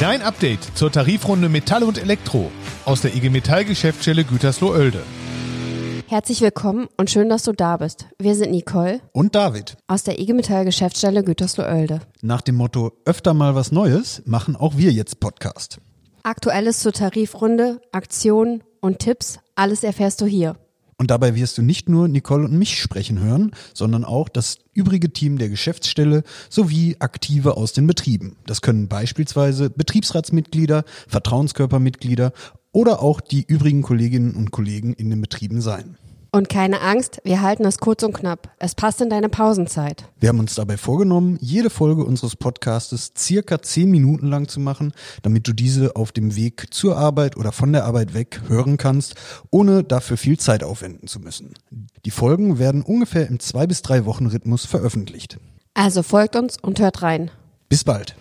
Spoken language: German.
Dein Update zur Tarifrunde Metall und Elektro aus der IG Metall Geschäftsstelle Gütersloh-Oelde. Herzlich willkommen und schön, dass du da bist. Wir sind Nicole Und David. aus der IG Metall Geschäftsstelle Gütersloh-Oelde. Nach dem Motto öfter mal was Neues machen auch wir jetzt Podcast. Aktuelles zur Tarifrunde, Aktionen und Tipps, alles erfährst du hier. Und dabei wirst du nicht nur Nicole und mich sprechen hören, sondern auch das übrige Team der Geschäftsstelle sowie Aktive aus den Betrieben. Das können beispielsweise Betriebsratsmitglieder, Vertrauenskörpermitglieder oder auch die übrigen Kolleginnen und Kollegen in den Betrieben sein. Und keine Angst, wir halten es kurz und knapp. Es passt in deine Pausenzeit. Wir haben uns dabei vorgenommen, jede Folge unseres Podcastes circa zehn Minuten lang zu machen, damit du diese auf dem Weg zur Arbeit oder von der Arbeit weg hören kannst, ohne dafür viel Zeit aufwenden zu müssen. Die Folgen werden ungefähr im zwei bis drei Wochen Rhythmus veröffentlicht. Also folgt uns und hört rein. Bis bald.